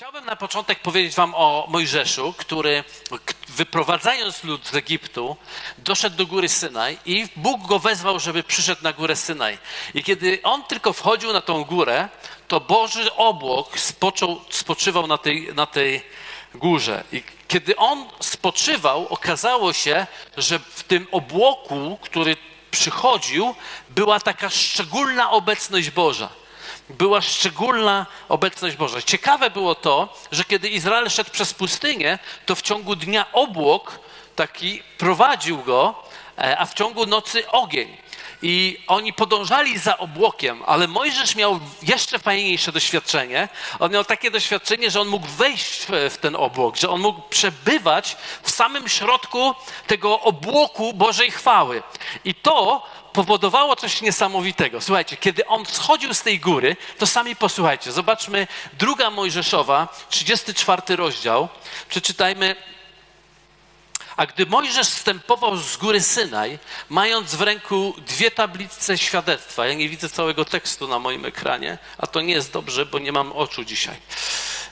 Chciałbym na początek powiedzieć Wam o Mojżeszu, który wyprowadzając lud z Egiptu, doszedł do góry Synaj i Bóg go wezwał, żeby przyszedł na górę Synaj. I kiedy on tylko wchodził na tą górę, to Boży obłok spoczął, spoczywał na tej, na tej górze. I kiedy on spoczywał, okazało się, że w tym obłoku, który przychodził, była taka szczególna obecność Boża była szczególna obecność Boża. Ciekawe było to, że kiedy Izrael szedł przez pustynię, to w ciągu dnia obłok taki prowadził go, e, a w ciągu nocy ogień. I oni podążali za obłokiem, ale Mojżesz miał jeszcze fajniejsze doświadczenie. On miał takie doświadczenie, że on mógł wejść w ten obłok, że on mógł przebywać w samym środku tego obłoku Bożej chwały. I to powodowało coś niesamowitego. Słuchajcie, kiedy on schodził z tej góry, to sami posłuchajcie. Zobaczmy druga Mojżeszowa, 34 rozdział. Przeczytajmy a gdy Mojżesz wstępował z góry Synaj, mając w ręku dwie tablice świadectwa, ja nie widzę całego tekstu na moim ekranie, a to nie jest dobrze, bo nie mam oczu dzisiaj.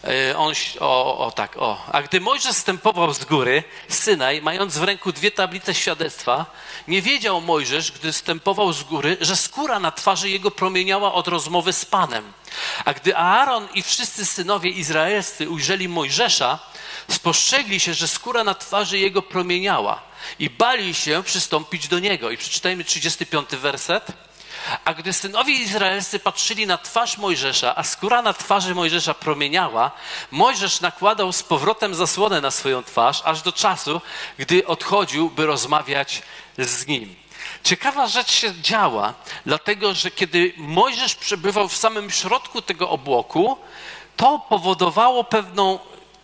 E, on, o, o tak, o. A gdy Mojżesz wstępował z góry Synaj, mając w ręku dwie tablice świadectwa, nie wiedział Mojżesz, gdy wstępował z góry, że skóra na twarzy jego promieniała od rozmowy z Panem. A gdy Aaron i wszyscy synowie izraelscy ujrzeli Mojżesza, spostrzegli się, że skóra na twarzy jego promieniała i bali się przystąpić do niego. I przeczytajmy 35 werset. A gdy synowie izraelscy patrzyli na twarz Mojżesza, a skóra na twarzy Mojżesza promieniała, Mojżesz nakładał z powrotem zasłonę na swoją twarz, aż do czasu, gdy odchodził, by rozmawiać z nim. Ciekawa rzecz się działa, dlatego że kiedy Mojżesz przebywał w samym środku tego obłoku, to powodowało pewną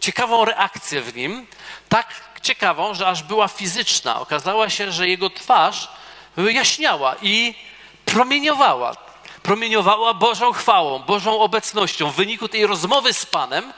ciekawą reakcję w nim, tak ciekawą, że aż była fizyczna. Okazało się, że jego twarz jaśniała i promieniowała. Promieniowała Bożą chwałą, Bożą obecnością. W wyniku tej rozmowy z Panem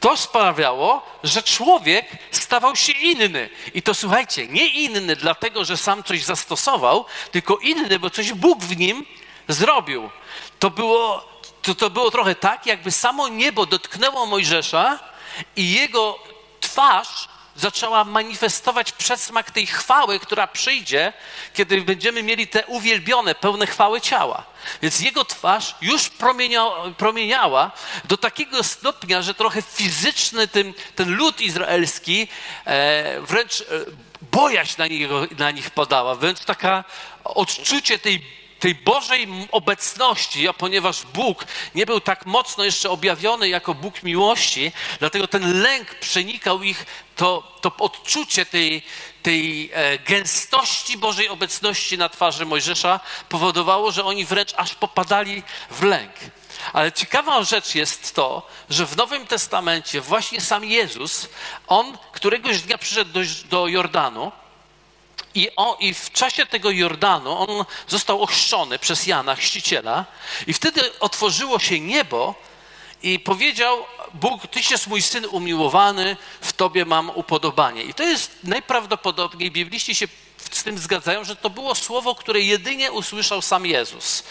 to sprawiało, że człowiek stawał się inny. I to słuchajcie, nie inny dlatego, że sam coś zastosował, tylko inny, bo coś Bóg w nim zrobił. To było, to, to było trochę tak, jakby samo niebo dotknęło Mojżesza i jego twarz zaczęła manifestować przedsmak tej chwały, która przyjdzie, kiedy będziemy mieli te uwielbione, pełne chwały ciała. Więc jego twarz już promieniała do takiego stopnia, że trochę fizyczny ten, ten lud izraelski e, wręcz e, bojaźń na, na nich podała, wręcz taka odczucie tej tej Bożej obecności, a ponieważ Bóg nie był tak mocno jeszcze objawiony jako Bóg miłości, dlatego ten lęk przenikał ich, to, to odczucie tej, tej e, gęstości Bożej obecności na twarzy Mojżesza powodowało, że oni wręcz aż popadali w lęk. Ale ciekawa rzecz jest to, że w Nowym Testamencie właśnie sam Jezus, on któregoś dnia przyszedł do, do Jordanu, i, on, I w czasie tego Jordanu on został ochrzczony przez Jana, chrzciciela, i wtedy otworzyło się niebo i powiedział: Bóg, Tyś jest mój syn umiłowany, w Tobie mam upodobanie. I to jest najprawdopodobniej, bibliści się z tym zgadzają, że to było słowo, które jedynie usłyszał sam Jezus.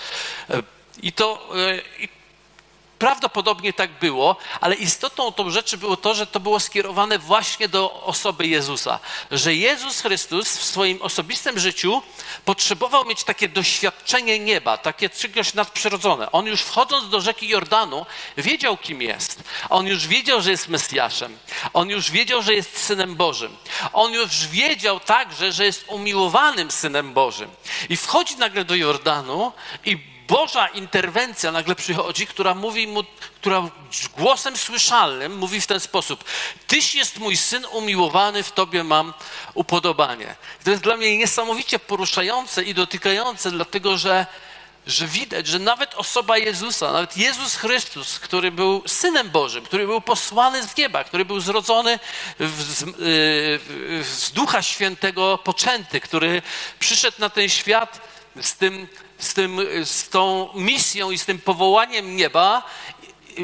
I to, e, Prawdopodobnie tak było, ale istotą tą rzeczy było to, że to było skierowane właśnie do osoby Jezusa. Że Jezus Chrystus w swoim osobistym życiu potrzebował mieć takie doświadczenie nieba, takie czegoś nadprzyrodzone. On już wchodząc do rzeki Jordanu wiedział, kim jest. On już wiedział, że jest Mesjaszem. On już wiedział, że jest Synem Bożym. On już wiedział także, że jest umiłowanym Synem Bożym. I wchodzi nagle do Jordanu i Boża interwencja nagle przychodzi, która mówi mu, która głosem słyszalnym mówi w ten sposób: Tyś jest mój syn umiłowany, w tobie mam upodobanie. To jest dla mnie niesamowicie poruszające i dotykające, dlatego że, że widać, że nawet osoba Jezusa, nawet Jezus Chrystus, który był synem Bożym, który był posłany z nieba, który był zrodzony z, yy, z Ducha Świętego poczęty, który przyszedł na ten świat z tym z, tym, z tą misją i z tym powołaniem nieba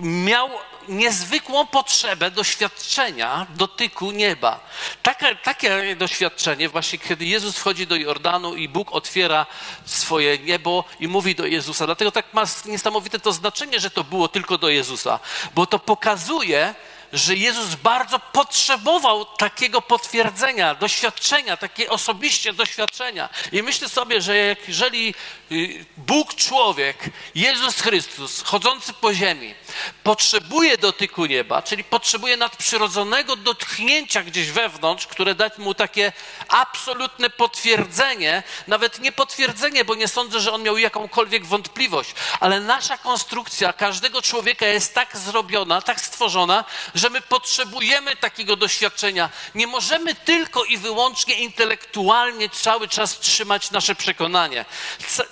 miał niezwykłą potrzebę doświadczenia dotyku nieba. Takie, takie doświadczenie, właśnie kiedy Jezus wchodzi do Jordanu i Bóg otwiera swoje niebo i mówi do Jezusa. Dlatego tak ma niesamowite to znaczenie, że to było tylko do Jezusa, bo to pokazuje, że Jezus bardzo potrzebował takiego potwierdzenia, doświadczenia, takie osobiście doświadczenia. I myślę sobie, że jeżeli y, Bóg, człowiek, Jezus Chrystus, chodzący po ziemi, potrzebuje dotyku nieba, czyli potrzebuje nadprzyrodzonego dotknięcia gdzieś wewnątrz, które da mu takie absolutne potwierdzenie, nawet nie potwierdzenie, bo nie sądzę, że on miał jakąkolwiek wątpliwość, ale nasza konstrukcja każdego człowieka jest tak zrobiona, tak stworzona, że my potrzebujemy takiego doświadczenia. Nie możemy tylko i wyłącznie intelektualnie cały czas trzymać nasze przekonanie.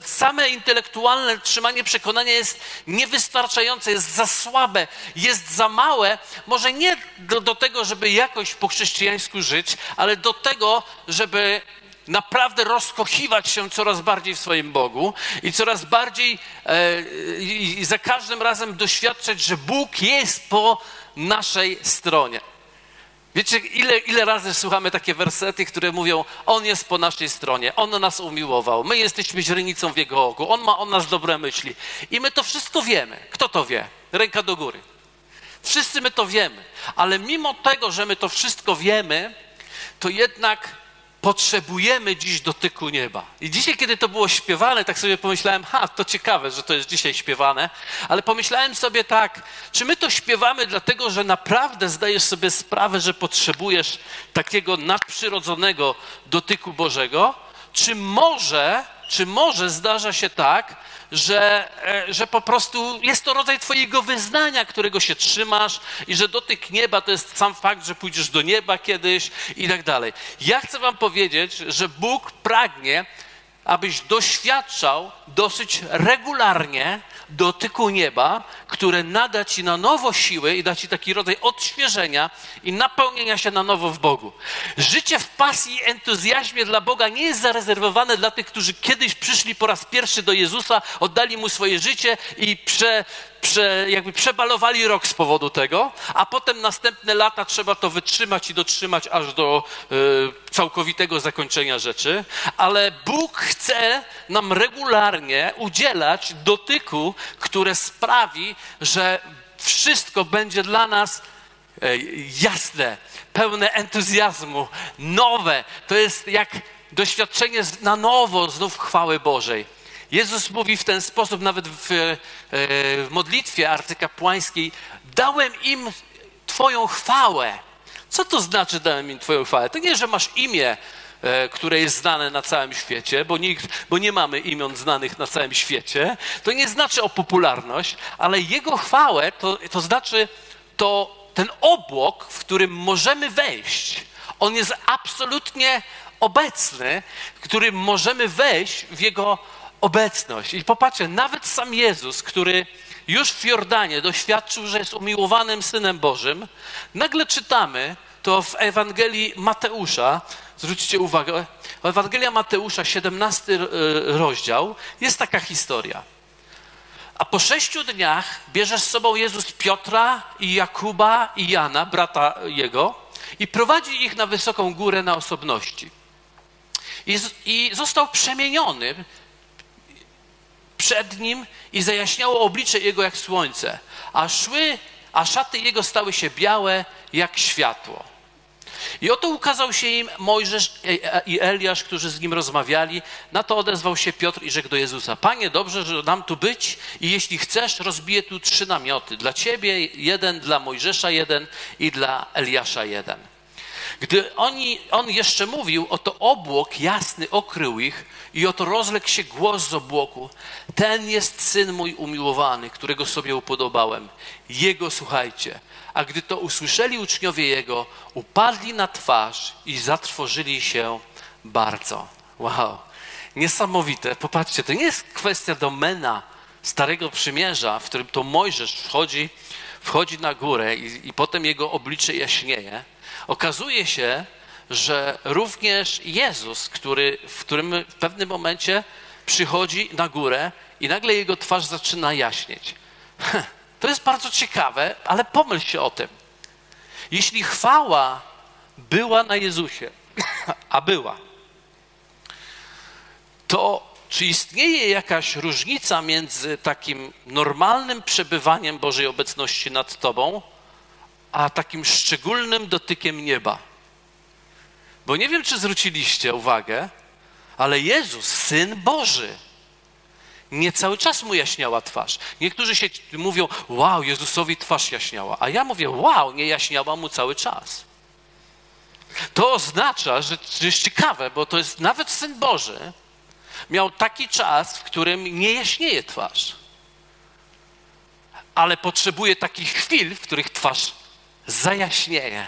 Same intelektualne trzymanie przekonania jest niewystarczające, jest za słabe, jest za małe, może nie do, do tego, żeby jakoś po chrześcijańsku żyć, ale do tego, żeby naprawdę rozkochiwać się coraz bardziej w swoim Bogu i coraz bardziej e, i za każdym razem doświadczać, że Bóg jest po naszej stronie. Wiecie, ile, ile razy słuchamy takie wersety, które mówią: On jest po naszej stronie, On nas umiłował, my jesteśmy źrenicą w Jego oku, On ma o nas dobre myśli. I my to wszystko wiemy. Kto to wie? Ręka do góry. Wszyscy my to wiemy, ale mimo tego, że my to wszystko wiemy, to jednak potrzebujemy dziś dotyku nieba. I dzisiaj, kiedy to było śpiewane, tak sobie pomyślałem, ha, to ciekawe, że to jest dzisiaj śpiewane, ale pomyślałem sobie tak, czy my to śpiewamy dlatego, że naprawdę zdajesz sobie sprawę, że potrzebujesz takiego nadprzyrodzonego dotyku Bożego, czy może, czy może zdarza się tak, że, e, że po prostu jest to rodzaj Twojego wyznania, którego się trzymasz i że dotyk nieba to jest sam fakt, że pójdziesz do nieba kiedyś i tak dalej. Ja chcę Wam powiedzieć, że Bóg pragnie, abyś doświadczał dosyć regularnie dotyku nieba, które nada ci na nowo siły i da ci taki rodzaj odświeżenia i napełnienia się na nowo w Bogu. Życie w pasji i entuzjazmie dla Boga nie jest zarezerwowane dla tych, którzy kiedyś przyszli po raz pierwszy do Jezusa, oddali Mu swoje życie i prze, prze, jakby przebalowali rok z powodu tego, a potem następne lata trzeba to wytrzymać i dotrzymać aż do y, całkowitego zakończenia rzeczy. Ale Bóg chce nam regularnie udzielać dotyku, które sprawi, że wszystko będzie dla nas e, jasne, pełne entuzjazmu, nowe. To jest jak doświadczenie na nowo znów chwały Bożej. Jezus mówi w ten sposób nawet w, e, w modlitwie arcykapłańskiej: Dałem im Twoją chwałę. Co to znaczy dałem im Twoją chwałę? To nie, że masz imię, e, które jest znane na całym świecie, bo, nikt, bo nie mamy imion znanych na całym świecie. To nie znaczy o popularność, ale Jego chwałę to, to znaczy to ten obłok, w którym możemy wejść. On jest absolutnie obecny, w którym możemy wejść w Jego obecność. I popatrzcie, nawet sam Jezus, który już w Jordanie doświadczył, że jest umiłowanym Synem Bożym, nagle czytamy to w Ewangelii Mateusza, zwróćcie uwagę, Ewangelia Mateusza, 17 e, rozdział, jest taka historia. A po sześciu dniach bierze z sobą Jezus Piotra i Jakuba i Jana, brata jego, i prowadzi ich na wysoką górę na osobności. I, i został przemieniony przed nim i zajaśniało oblicze jego jak słońce, a szły, a szaty jego stały się białe jak światło. I oto ukazał się im Mojżesz i Eliasz, którzy z nim rozmawiali. Na to odezwał się Piotr i rzekł do Jezusa: Panie, dobrze, że nam tu być, i jeśli chcesz, rozbiję tu trzy namioty. Dla ciebie jeden, dla Mojżesza jeden i dla Eliasza jeden. Gdy oni, on jeszcze mówił, oto obłok jasny okrył ich i oto rozległ się głos z obłoku. Ten jest syn mój umiłowany, którego sobie upodobałem. Jego słuchajcie. A gdy to usłyszeli uczniowie jego, upadli na twarz i zatrwożyli się bardzo. Wow, niesamowite. Popatrzcie, to nie jest kwestia domena Starego Przymierza, w którym to Mojżesz wchodzi, wchodzi na górę i, i potem jego oblicze jaśnieje Okazuje się, że również Jezus, który, w którym w pewnym momencie przychodzi na górę i nagle jego twarz zaczyna jaśnieć. To jest bardzo ciekawe, ale pomyśl się o tym. Jeśli chwała była na Jezusie, a była, to czy istnieje jakaś różnica między takim normalnym przebywaniem Bożej obecności nad Tobą, a takim szczególnym dotykiem nieba. Bo nie wiem, czy zwróciliście uwagę, ale Jezus, Syn Boży, nie cały czas mu jaśniała twarz. Niektórzy się mówią, wow, Jezusowi twarz jaśniała, a ja mówię, wow, nie jaśniała mu cały czas. To oznacza, że to jest ciekawe, bo to jest nawet Syn Boży miał taki czas, w którym nie jaśnieje twarz. Ale potrzebuje takich chwil, w których twarz zajaśnieje.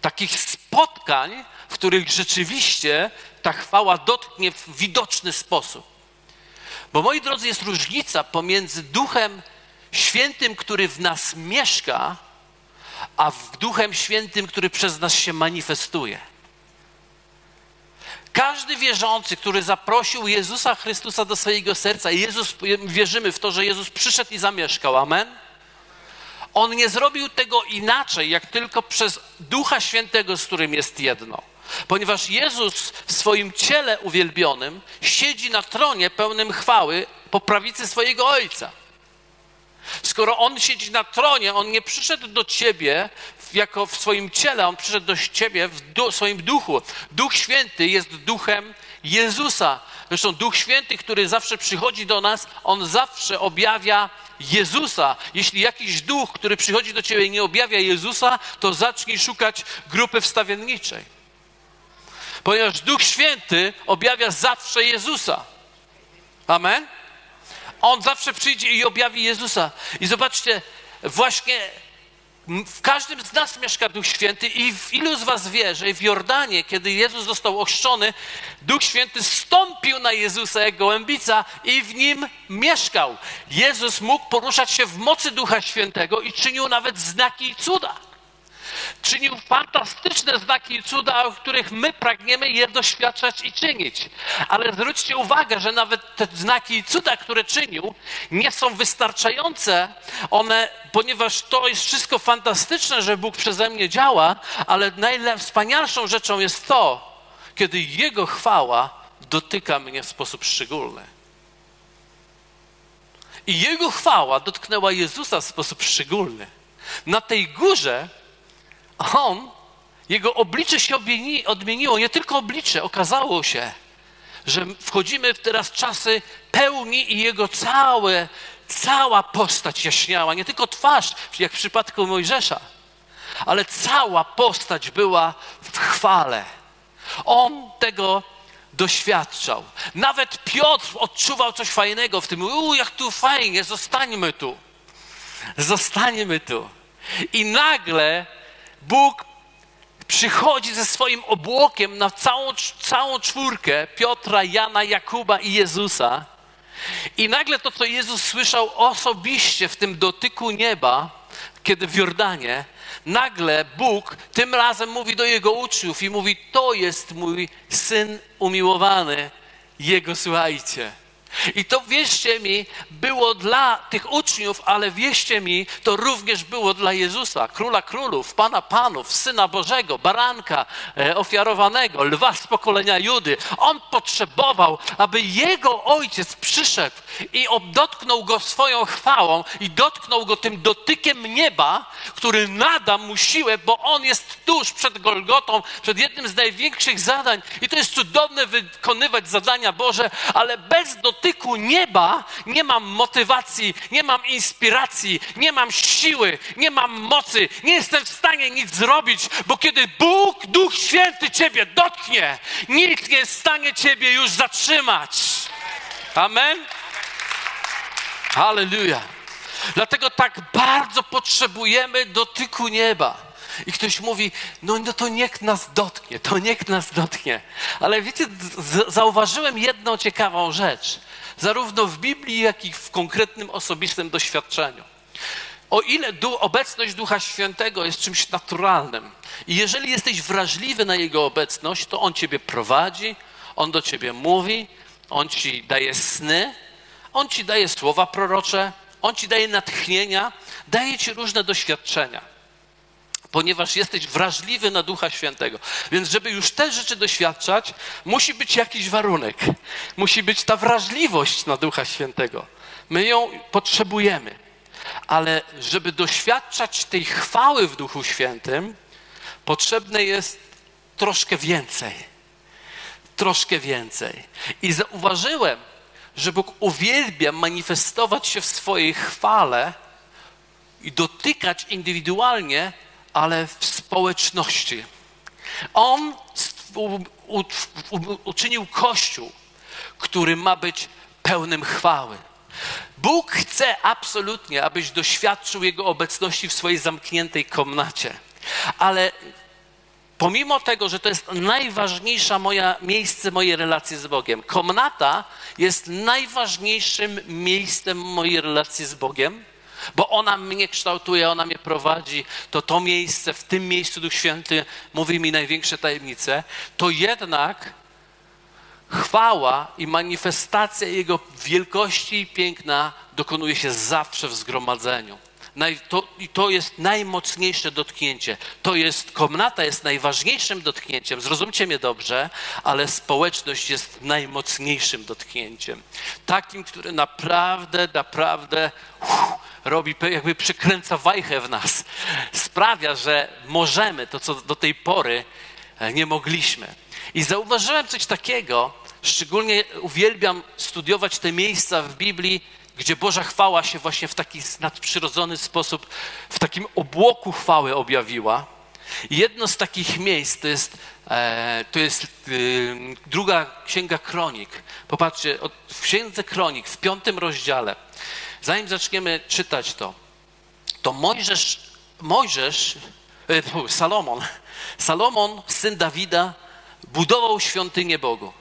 Takich spotkań, w których rzeczywiście ta chwała dotknie w widoczny sposób. Bo moi drodzy, jest różnica pomiędzy Duchem Świętym, który w nas mieszka, a w Duchem Świętym, który przez nas się manifestuje. Każdy wierzący, który zaprosił Jezusa Chrystusa do swojego serca, Jezus, wierzymy w to, że Jezus przyszedł i zamieszkał, amen? On nie zrobił tego inaczej, jak tylko przez Ducha Świętego, z którym jest jedno. Ponieważ Jezus w swoim ciele uwielbionym siedzi na tronie pełnym chwały po prawicy swojego Ojca. Skoro On siedzi na tronie, On nie przyszedł do ciebie jako w swoim ciele, On przyszedł do ciebie w du swoim duchu. Duch Święty jest duchem Jezusa. Zresztą Duch Święty, który zawsze przychodzi do nas, On zawsze objawia Jezusa. Jeśli jakiś duch, który przychodzi do ciebie nie objawia Jezusa, to zacznij szukać grupy wstawienniczej. Ponieważ Duch Święty objawia zawsze Jezusa. Amen? On zawsze przyjdzie i objawi Jezusa. I zobaczcie, właśnie w każdym z nas mieszka Duch Święty i w ilu z was wie, że w Jordanie, kiedy Jezus został ochrzczony, Duch Święty stąpił na Jezusa jak gołębica i w nim mieszkał. Jezus mógł poruszać się w mocy Ducha Świętego i czynił nawet znaki i cuda czynił fantastyczne znaki i cuda, o których my pragniemy je doświadczać i czynić. Ale zwróćcie uwagę, że nawet te znaki i cuda, które czynił, nie są wystarczające. One, ponieważ to jest wszystko fantastyczne, że Bóg przeze mnie działa, ale najwspanialszą rzeczą jest to, kiedy Jego chwała dotyka mnie w sposób szczególny. I Jego chwała dotknęła Jezusa w sposób szczególny. Na tej górze on, jego oblicze się odmieniło, nie tylko oblicze, okazało się, że wchodzimy w teraz czasy pełni i jego całe, cała postać jaśniała, nie tylko twarz, jak w przypadku Mojżesza, ale cała postać była w chwale. On tego doświadczał. Nawet Piotr odczuwał coś fajnego w tym. U, jak tu fajnie, zostańmy tu. Zostańmy tu. I nagle Bóg przychodzi ze swoim obłokiem na całą, całą czwórkę Piotra, Jana, Jakuba i Jezusa. I nagle to, co Jezus słyszał osobiście w tym dotyku nieba, kiedy w Jordanie, nagle Bóg tym razem mówi do jego uczniów i mówi: To jest mój syn umiłowany, jego słuchajcie. I to wierzcie mi, było dla tych uczniów, ale wierzcie mi, to również było dla Jezusa, króla królów, pana panów, syna Bożego, baranka e, ofiarowanego, lwa z pokolenia Judy. On potrzebował, aby jego ojciec przyszedł i dotknął go swoją chwałą i dotknął go tym dotykiem nieba, który nada mu siłę, bo on jest tuż przed Golgotą, przed jednym z największych zadań. I to jest cudowne wykonywać zadania Boże, ale bez dotyku nieba nie mam motywacji, nie mam inspiracji, nie mam siły, nie mam mocy, nie jestem w stanie nic zrobić, bo kiedy Bóg, Duch Święty Ciebie dotknie, nic nie jest w stanie Ciebie już zatrzymać. Amen. Halleluja. Dlatego tak bardzo potrzebujemy dotyku nieba. I ktoś mówi, no, no to niech nas dotknie, to niech nas dotknie. Ale wiecie, zauważyłem jedną ciekawą rzecz, zarówno w Biblii, jak i w konkretnym osobistym doświadczeniu. O ile du obecność Ducha Świętego jest czymś naturalnym i jeżeli jesteś wrażliwy na Jego obecność, to On Ciebie prowadzi, On do Ciebie mówi, On Ci daje sny, on ci daje słowa prorocze, on ci daje natchnienia, daje ci różne doświadczenia, ponieważ jesteś wrażliwy na Ducha Świętego. Więc, żeby już te rzeczy doświadczać, musi być jakiś warunek. Musi być ta wrażliwość na Ducha Świętego. My ją potrzebujemy. Ale żeby doświadczać tej chwały w Duchu Świętym, potrzebne jest troszkę więcej. Troszkę więcej. I zauważyłem, że Bóg uwielbia manifestować się w swojej chwale i dotykać indywidualnie, ale w społeczności. On uczynił Kościół, który ma być pełnym chwały. Bóg chce absolutnie, abyś doświadczył Jego obecności w swojej zamkniętej komnacie. Ale pomimo tego, że to jest najważniejsza moja miejsce mojej relacji z Bogiem, komnata jest najważniejszym miejscem mojej relacji z Bogiem, bo ona mnie kształtuje, ona mnie prowadzi, to to miejsce, w tym miejscu Duch Święty mówi mi największe tajemnice, to jednak chwała i manifestacja Jego wielkości i piękna dokonuje się zawsze w zgromadzeniu. To, I to jest najmocniejsze dotknięcie. To jest, komnata jest najważniejszym dotknięciem, zrozumcie mnie dobrze, ale społeczność jest najmocniejszym dotknięciem. Takim, który naprawdę, naprawdę uff, robi, jakby przykręca wajchę w nas. Sprawia, że możemy to, co do tej pory e, nie mogliśmy. I zauważyłem coś takiego, szczególnie uwielbiam studiować te miejsca w Biblii, gdzie Boża chwała się właśnie w taki nadprzyrodzony sposób, w takim obłoku chwały objawiła. Jedno z takich miejsc to jest, e, to jest e, druga księga kronik. Popatrzcie, w księdze kronik, w piątym rozdziale, zanim zaczniemy czytać to, to Mojżesz, Mojżesz e, Salomon, Salomon, syn Dawida, budował świątynię Bogu.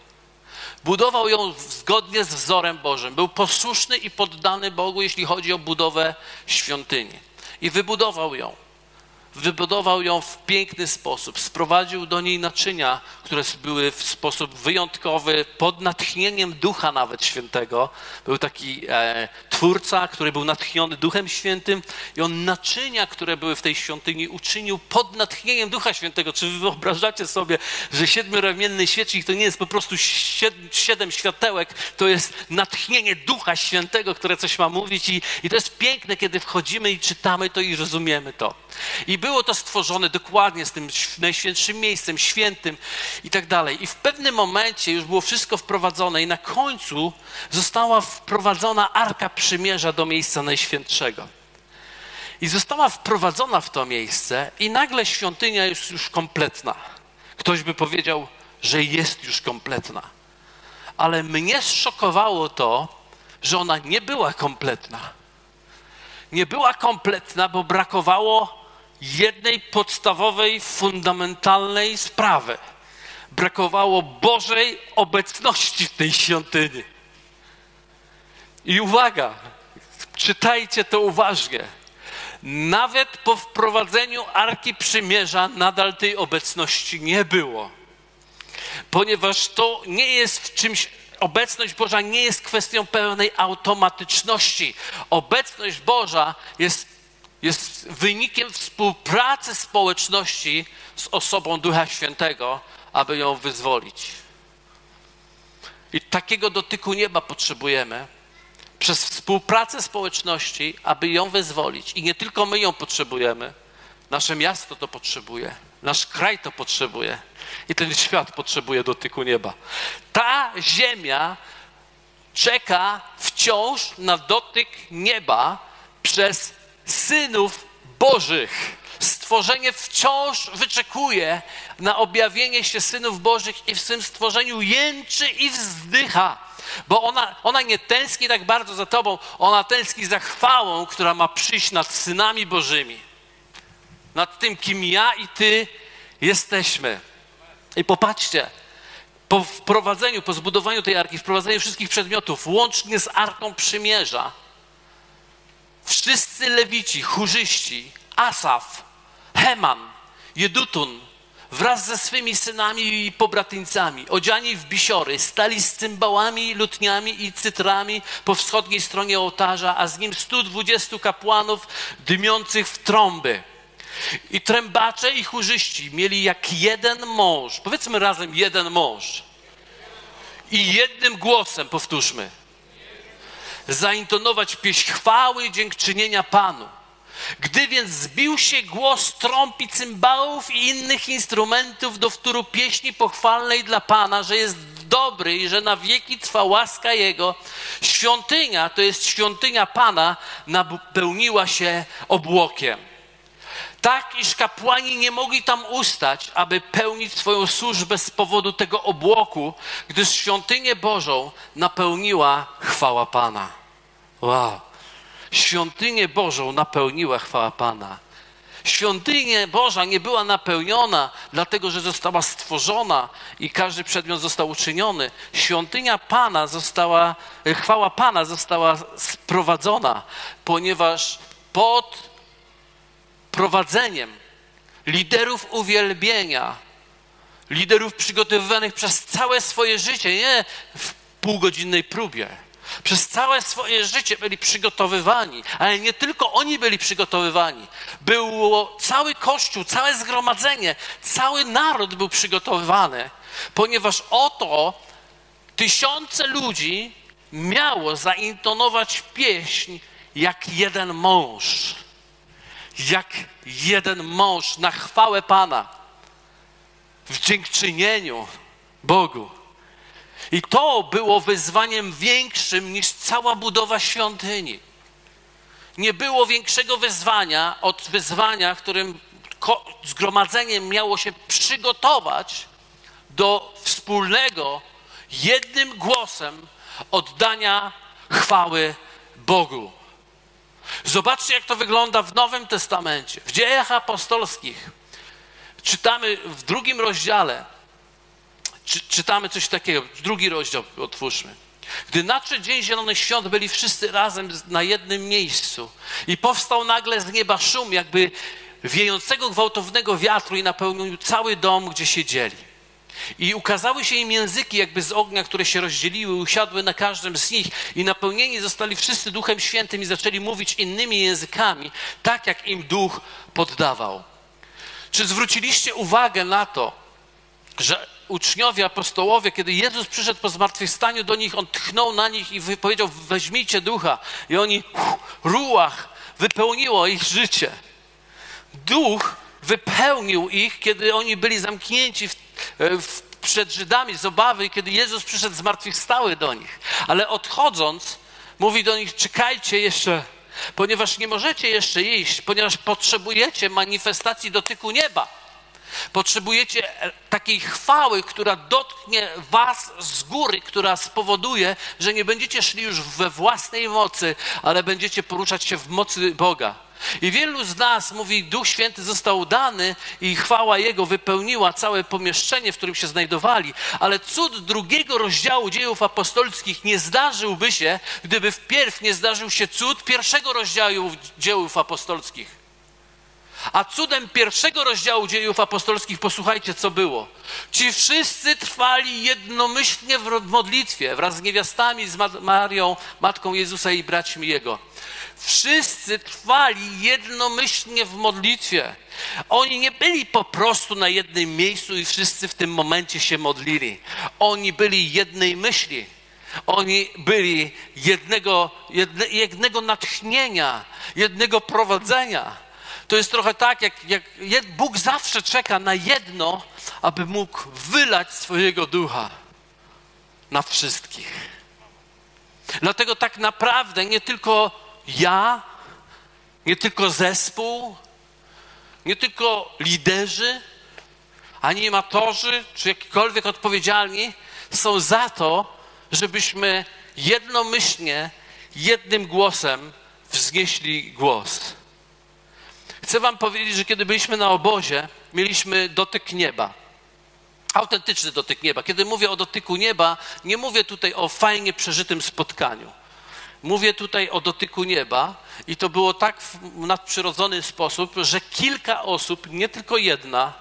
Budował ją zgodnie z wzorem Bożym. Był posłuszny i poddany Bogu, jeśli chodzi o budowę świątyni. I wybudował ją wybudował ją w piękny sposób. Sprowadził do niej naczynia, które były w sposób wyjątkowy, pod natchnieniem Ducha nawet Świętego. Był taki e, twórca, który był natchniony Duchem Świętym i on naczynia, które były w tej świątyni, uczynił pod natchnieniem Ducha Świętego. Czy wy wyobrażacie sobie, że siedmioramienny świecznik to nie jest po prostu siedem, siedem światełek, to jest natchnienie Ducha Świętego, które coś ma mówić i, i to jest piękne, kiedy wchodzimy i czytamy to i rozumiemy to. I było to stworzone dokładnie z tym najświętszym miejscem, świętym i tak dalej. I w pewnym momencie już było wszystko wprowadzone i na końcu została wprowadzona Arka Przymierza do miejsca najświętszego. I została wprowadzona w to miejsce i nagle świątynia jest już kompletna. Ktoś by powiedział, że jest już kompletna. Ale mnie zszokowało to, że ona nie była kompletna. Nie była kompletna, bo brakowało jednej podstawowej, fundamentalnej sprawy. Brakowało Bożej obecności w tej świątyni. I uwaga, czytajcie to uważnie. Nawet po wprowadzeniu Arki Przymierza nadal tej obecności nie było. Ponieważ to nie jest czymś obecność Boża nie jest kwestią pełnej automatyczności. Obecność Boża jest jest wynikiem współpracy społeczności z osobą Ducha Świętego, aby ją wyzwolić. I takiego dotyku nieba potrzebujemy przez współpracę społeczności, aby ją wyzwolić. I nie tylko my ją potrzebujemy, nasze miasto to potrzebuje, nasz kraj to potrzebuje i ten świat potrzebuje dotyku nieba. Ta ziemia czeka wciąż na dotyk nieba przez synów Bożych. Stworzenie wciąż wyczekuje na objawienie się synów Bożych i w tym stworzeniu jęczy i wzdycha. Bo ona, ona nie tęskni tak bardzo za Tobą, ona tęskni za chwałą, która ma przyjść nad synami Bożymi. Nad tym, kim ja i Ty jesteśmy. I popatrzcie, po wprowadzeniu, po zbudowaniu tej arki, wprowadzeniu wszystkich przedmiotów, łącznie z arką przymierza, wszyscy lewici, chórzyści, Asaf, Heman, Jedutun, wraz ze swymi synami i pobratyńcami, odziani w bisiory, stali z cymbałami, lutniami i cytrami po wschodniej stronie ołtarza, a z nim 120 kapłanów dymiących w trąby. I trębacze i chórzyści mieli jak jeden mąż, powiedzmy razem jeden mąż. I jednym głosem powtórzmy. Zaintonować pieśń chwały i dziękczynienia Panu. Gdy więc zbił się głos trąb i cymbałów i innych instrumentów do wtóru pieśni pochwalnej dla Pana, że jest dobry i że na wieki trwa łaska Jego, świątynia, to jest świątynia Pana, napełniła się obłokiem. Tak, iż kapłani nie mogli tam ustać, aby pełnić swoją służbę z powodu tego obłoku, gdyż świątynię Bożą napełniła chwała Pana. Wow. Świątynię Bożą napełniła chwała Pana. Świątynia Boża nie była napełniona, dlatego że została stworzona i każdy przedmiot został uczyniony. Świątynia Pana została, chwała Pana została sprowadzona, ponieważ pod prowadzeniem liderów uwielbienia, liderów przygotowywanych przez całe swoje życie, nie w półgodzinnej próbie. Przez całe swoje życie byli przygotowywani, ale nie tylko oni byli przygotowywani. Było cały kościół, całe zgromadzenie, cały naród był przygotowywany, ponieważ oto tysiące ludzi miało zaintonować pieśń jak jeden mąż jak jeden mąż na chwałę Pana, w dziękczynieniu Bogu. I to było wyzwaniem większym niż cała budowa świątyni. Nie było większego wyzwania od wyzwania, którym zgromadzeniem miało się przygotować do wspólnego, jednym głosem oddania chwały Bogu. Zobaczcie, jak to wygląda w Nowym Testamencie. W dziejach apostolskich czytamy w drugim rozdziale, czy, czytamy coś takiego, drugi rozdział otwórzmy. Gdy nadszedł Dzień Zielonych Świąt, byli wszyscy razem na jednym miejscu i powstał nagle z nieba szum, jakby wiejącego gwałtownego wiatru i napełnił cały dom, gdzie siedzieli. I ukazały się im języki jakby z ognia, które się rozdzieliły, usiadły na każdym z nich i napełnieni zostali wszyscy Duchem Świętym i zaczęli mówić innymi językami, tak jak im Duch poddawał. Czy zwróciliście uwagę na to, że uczniowie, apostołowie, kiedy Jezus przyszedł po zmartwychwstaniu do nich, On tchnął na nich i powiedział, weźmijcie Ducha. I oni, ruach, wypełniło ich życie. Duch wypełnił ich, kiedy oni byli zamknięci w, przed Żydami z obawy, kiedy Jezus przyszedł zmartwychwstały do nich. Ale odchodząc, mówi do nich: czekajcie jeszcze, ponieważ nie możecie jeszcze iść, ponieważ potrzebujecie manifestacji dotyku nieba. Potrzebujecie e, takiej chwały, która dotknie Was z góry, która spowoduje, że nie będziecie szli już we własnej mocy, ale będziecie poruszać się w mocy Boga. I wielu z nas mówi, Duch Święty został dany i chwała Jego wypełniła całe pomieszczenie, w którym się znajdowali. Ale cud drugiego rozdziału dziejów apostolskich nie zdarzyłby się, gdyby wpierw nie zdarzył się cud pierwszego rozdziału dziejów apostolskich. A cudem pierwszego rozdziału dziejów apostolskich, posłuchajcie, co było. Ci wszyscy trwali jednomyślnie w modlitwie wraz z niewiastami, z Marią, matką Jezusa i braćmi Jego. Wszyscy trwali jednomyślnie w modlitwie. Oni nie byli po prostu na jednym miejscu i wszyscy w tym momencie się modlili. Oni byli jednej myśli. Oni byli jednego, jedne, jednego natchnienia, jednego prowadzenia. To jest trochę tak, jak, jak Bóg zawsze czeka na jedno, aby mógł wylać swojego ducha na wszystkich. Dlatego tak naprawdę nie tylko ja, nie tylko zespół, nie tylko liderzy, animatorzy, czy jakikolwiek odpowiedzialni są za to, żebyśmy jednomyślnie, jednym głosem wznieśli głos. Chcę Wam powiedzieć, że kiedy byliśmy na obozie, mieliśmy dotyk nieba. Autentyczny dotyk nieba. Kiedy mówię o dotyku nieba, nie mówię tutaj o fajnie przeżytym spotkaniu. Mówię tutaj o dotyku nieba i to było tak w nadprzyrodzony sposób, że kilka osób, nie tylko jedna,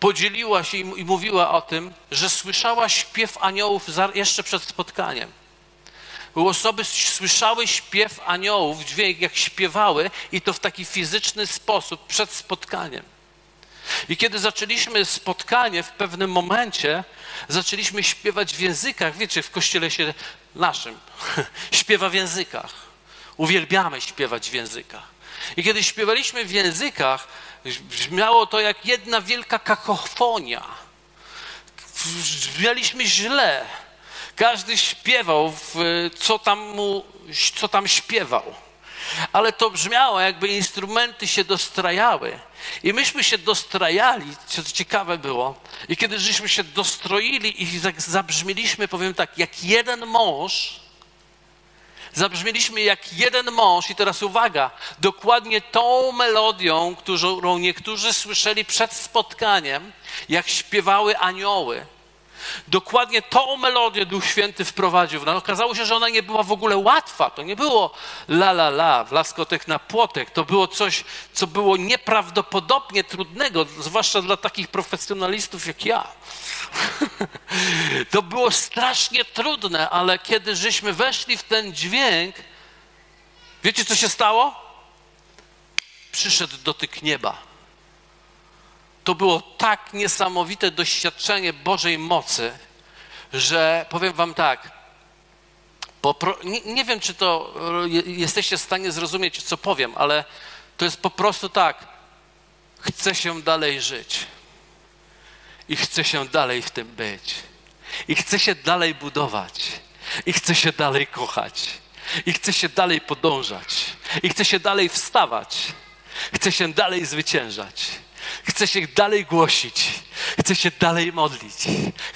podzieliła się i mówiła o tym, że słyszała śpiew aniołów jeszcze przed spotkaniem. Osoby słyszały śpiew aniołów, dźwięk jak śpiewały i to w taki fizyczny sposób przed spotkaniem. I kiedy zaczęliśmy spotkanie, w pewnym momencie zaczęliśmy śpiewać w językach. Wiecie, w kościele się naszym śpiewa w językach. Uwielbiamy śpiewać w językach. I kiedy śpiewaliśmy w językach, brzmiało to jak jedna wielka kakofonia. Brzmialiśmy źle. Każdy śpiewał, co tam, mu, co tam śpiewał. Ale to brzmiało, jakby instrumenty się dostrajały. I myśmy się dostrajali, co ciekawe było. I kiedy żeśmy się dostroili i zabrzmieliśmy, powiem tak, jak jeden mąż, zabrzmieliśmy jak jeden mąż, i teraz uwaga, dokładnie tą melodią, którą niektórzy słyszeli przed spotkaniem, jak śpiewały anioły. Dokładnie tą melodię Duch Święty wprowadził. No, okazało się, że ona nie była w ogóle łatwa. To nie było la la la, wlaskotek na płotek. To było coś, co było nieprawdopodobnie trudnego, zwłaszcza dla takich profesjonalistów jak ja. to było strasznie trudne, ale kiedy żeśmy weszli w ten dźwięk, wiecie co się stało? Przyszedł dotyk nieba to było tak niesamowite doświadczenie Bożej mocy, że powiem Wam tak. Popro... Nie, nie, wiem, czy to jesteście w stanie zrozumieć, co powiem, ale to jest po prostu tak. Chcę się dalej żyć. I chcę się dalej w tym być. I chcę się dalej budować. I chcę się dalej kochać. I chcę się dalej podążać. I chcę się dalej wstawać. Chcę się dalej zwyciężać. Chcę się dalej głosić. Chcę się dalej modlić.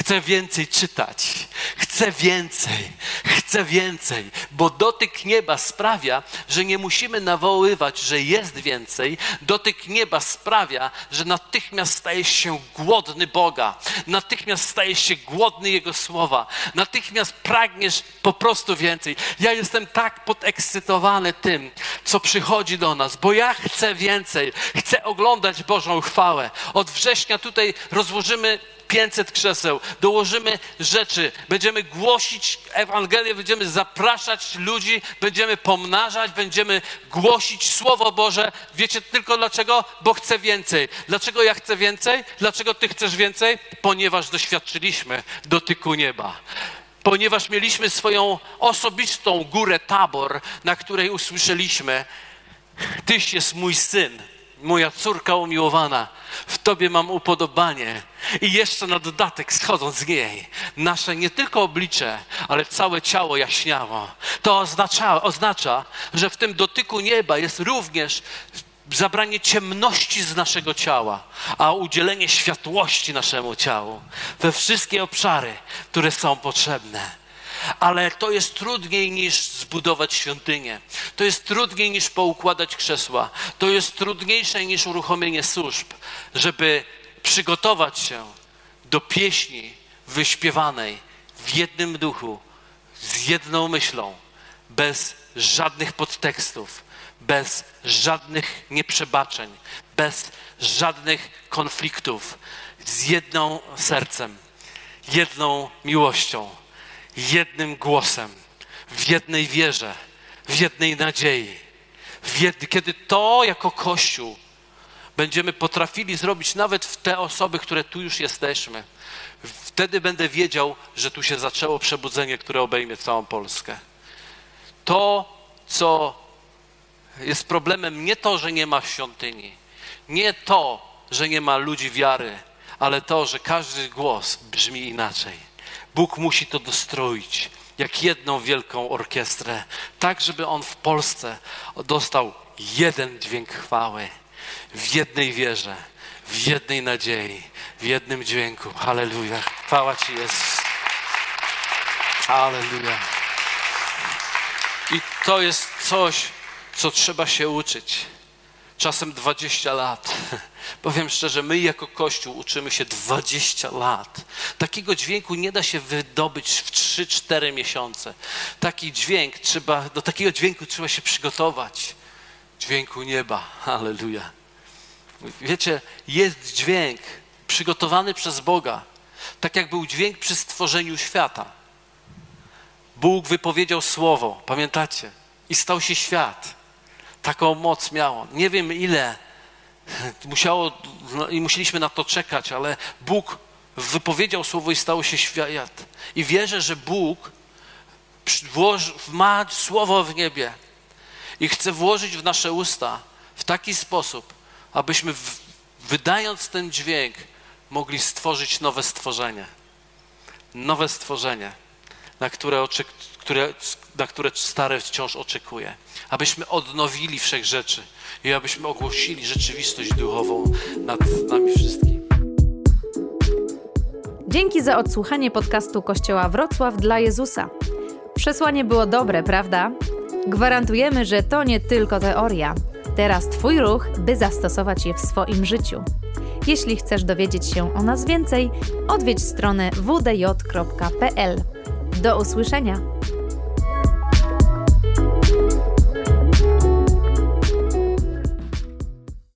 Chcę więcej czytać. Chcę więcej. Chcę więcej. Bo dotyk nieba sprawia, że nie musimy nawoływać, że jest więcej. Dotyk nieba sprawia, że natychmiast stajesz się głodny Boga. Natychmiast stajesz się głodny Jego słowa. Natychmiast pragniesz po prostu więcej. Ja jestem tak podekscytowany tym, co przychodzi do nas, bo ja chcę więcej. Chcę oglądać Bożą chwałę. Od września tutaj rozłożymy 500 krzeseł, dołożymy rzeczy, będziemy głosić Ewangelię, będziemy zapraszać ludzi, będziemy pomnażać, będziemy głosić Słowo Boże. Wiecie tylko dlaczego? Bo chcę więcej. Dlaczego ja chcę więcej? Dlaczego Ty chcesz więcej? Ponieważ doświadczyliśmy dotyku nieba ponieważ mieliśmy swoją osobistą górę Tabor, na której usłyszeliśmy: Tyś jest mój syn, moja córka umiłowana, w Tobie mam upodobanie. I jeszcze na dodatek, schodząc z niej, nasze nie tylko oblicze, ale całe ciało jaśniało. To oznacza, oznacza, że w tym dotyku nieba jest również zabranie ciemności z naszego ciała, a udzielenie światłości naszemu ciału we wszystkie obszary, które są potrzebne ale to jest trudniej niż zbudować świątynię. To jest trudniej niż poukładać krzesła. To jest trudniejsze niż uruchomienie służb, żeby przygotować się do pieśni wyśpiewanej w jednym duchu, z jedną myślą, bez żadnych podtekstów, bez żadnych nieprzebaczeń, bez żadnych konfliktów, z jedną sercem, jedną miłością jednym głosem, w jednej wierze, w jednej nadziei. W jed... Kiedy to jako Kościół będziemy potrafili zrobić nawet w te osoby, które tu już jesteśmy, wtedy będę wiedział, że tu się zaczęło przebudzenie, które obejmie całą Polskę. To, co jest problemem, nie to, że nie ma świątyni, nie to, że nie ma ludzi wiary, ale to, że każdy głos brzmi inaczej. Bóg musi to dostroić jak jedną wielką orkiestrę, tak żeby on w Polsce dostał jeden dźwięk chwały, w jednej wierze, w jednej nadziei, w jednym dźwięku. Halleluja. Chwała Ci Jezus. Halleluja. I to jest coś, co trzeba się uczyć. Czasem 20 lat Powiem szczerze, my jako Kościół uczymy się 20 lat. Takiego dźwięku nie da się wydobyć w 3-4 miesiące. Taki dźwięk trzeba, do takiego dźwięku trzeba się przygotować. Dźwięku nieba. Halleluja. Wiecie, jest dźwięk przygotowany przez Boga, tak jak był dźwięk przy stworzeniu świata. Bóg wypowiedział słowo, pamiętacie? I stał się świat. Taką moc miało. Nie wiem ile Musiało, no, I musieliśmy na to czekać, ale Bóg wypowiedział słowo i stało się świat. I wierzę, że Bóg włoży, ma słowo w niebie i chce włożyć w nasze usta w taki sposób, abyśmy w, wydając ten dźwięk mogli stworzyć nowe stworzenie. Nowe stworzenie, na które, które, na które stare wciąż oczekuje. Abyśmy odnowili wszech rzeczy i abyśmy ogłosili rzeczywistość duchową nad nami wszystkimi. Dzięki za odsłuchanie podcastu Kościoła Wrocław dla Jezusa. Przesłanie było dobre, prawda? Gwarantujemy, że to nie tylko teoria. Teraz Twój ruch, by zastosować je w swoim życiu. Jeśli chcesz dowiedzieć się o nas więcej, odwiedź stronę wdj.pl. Do usłyszenia!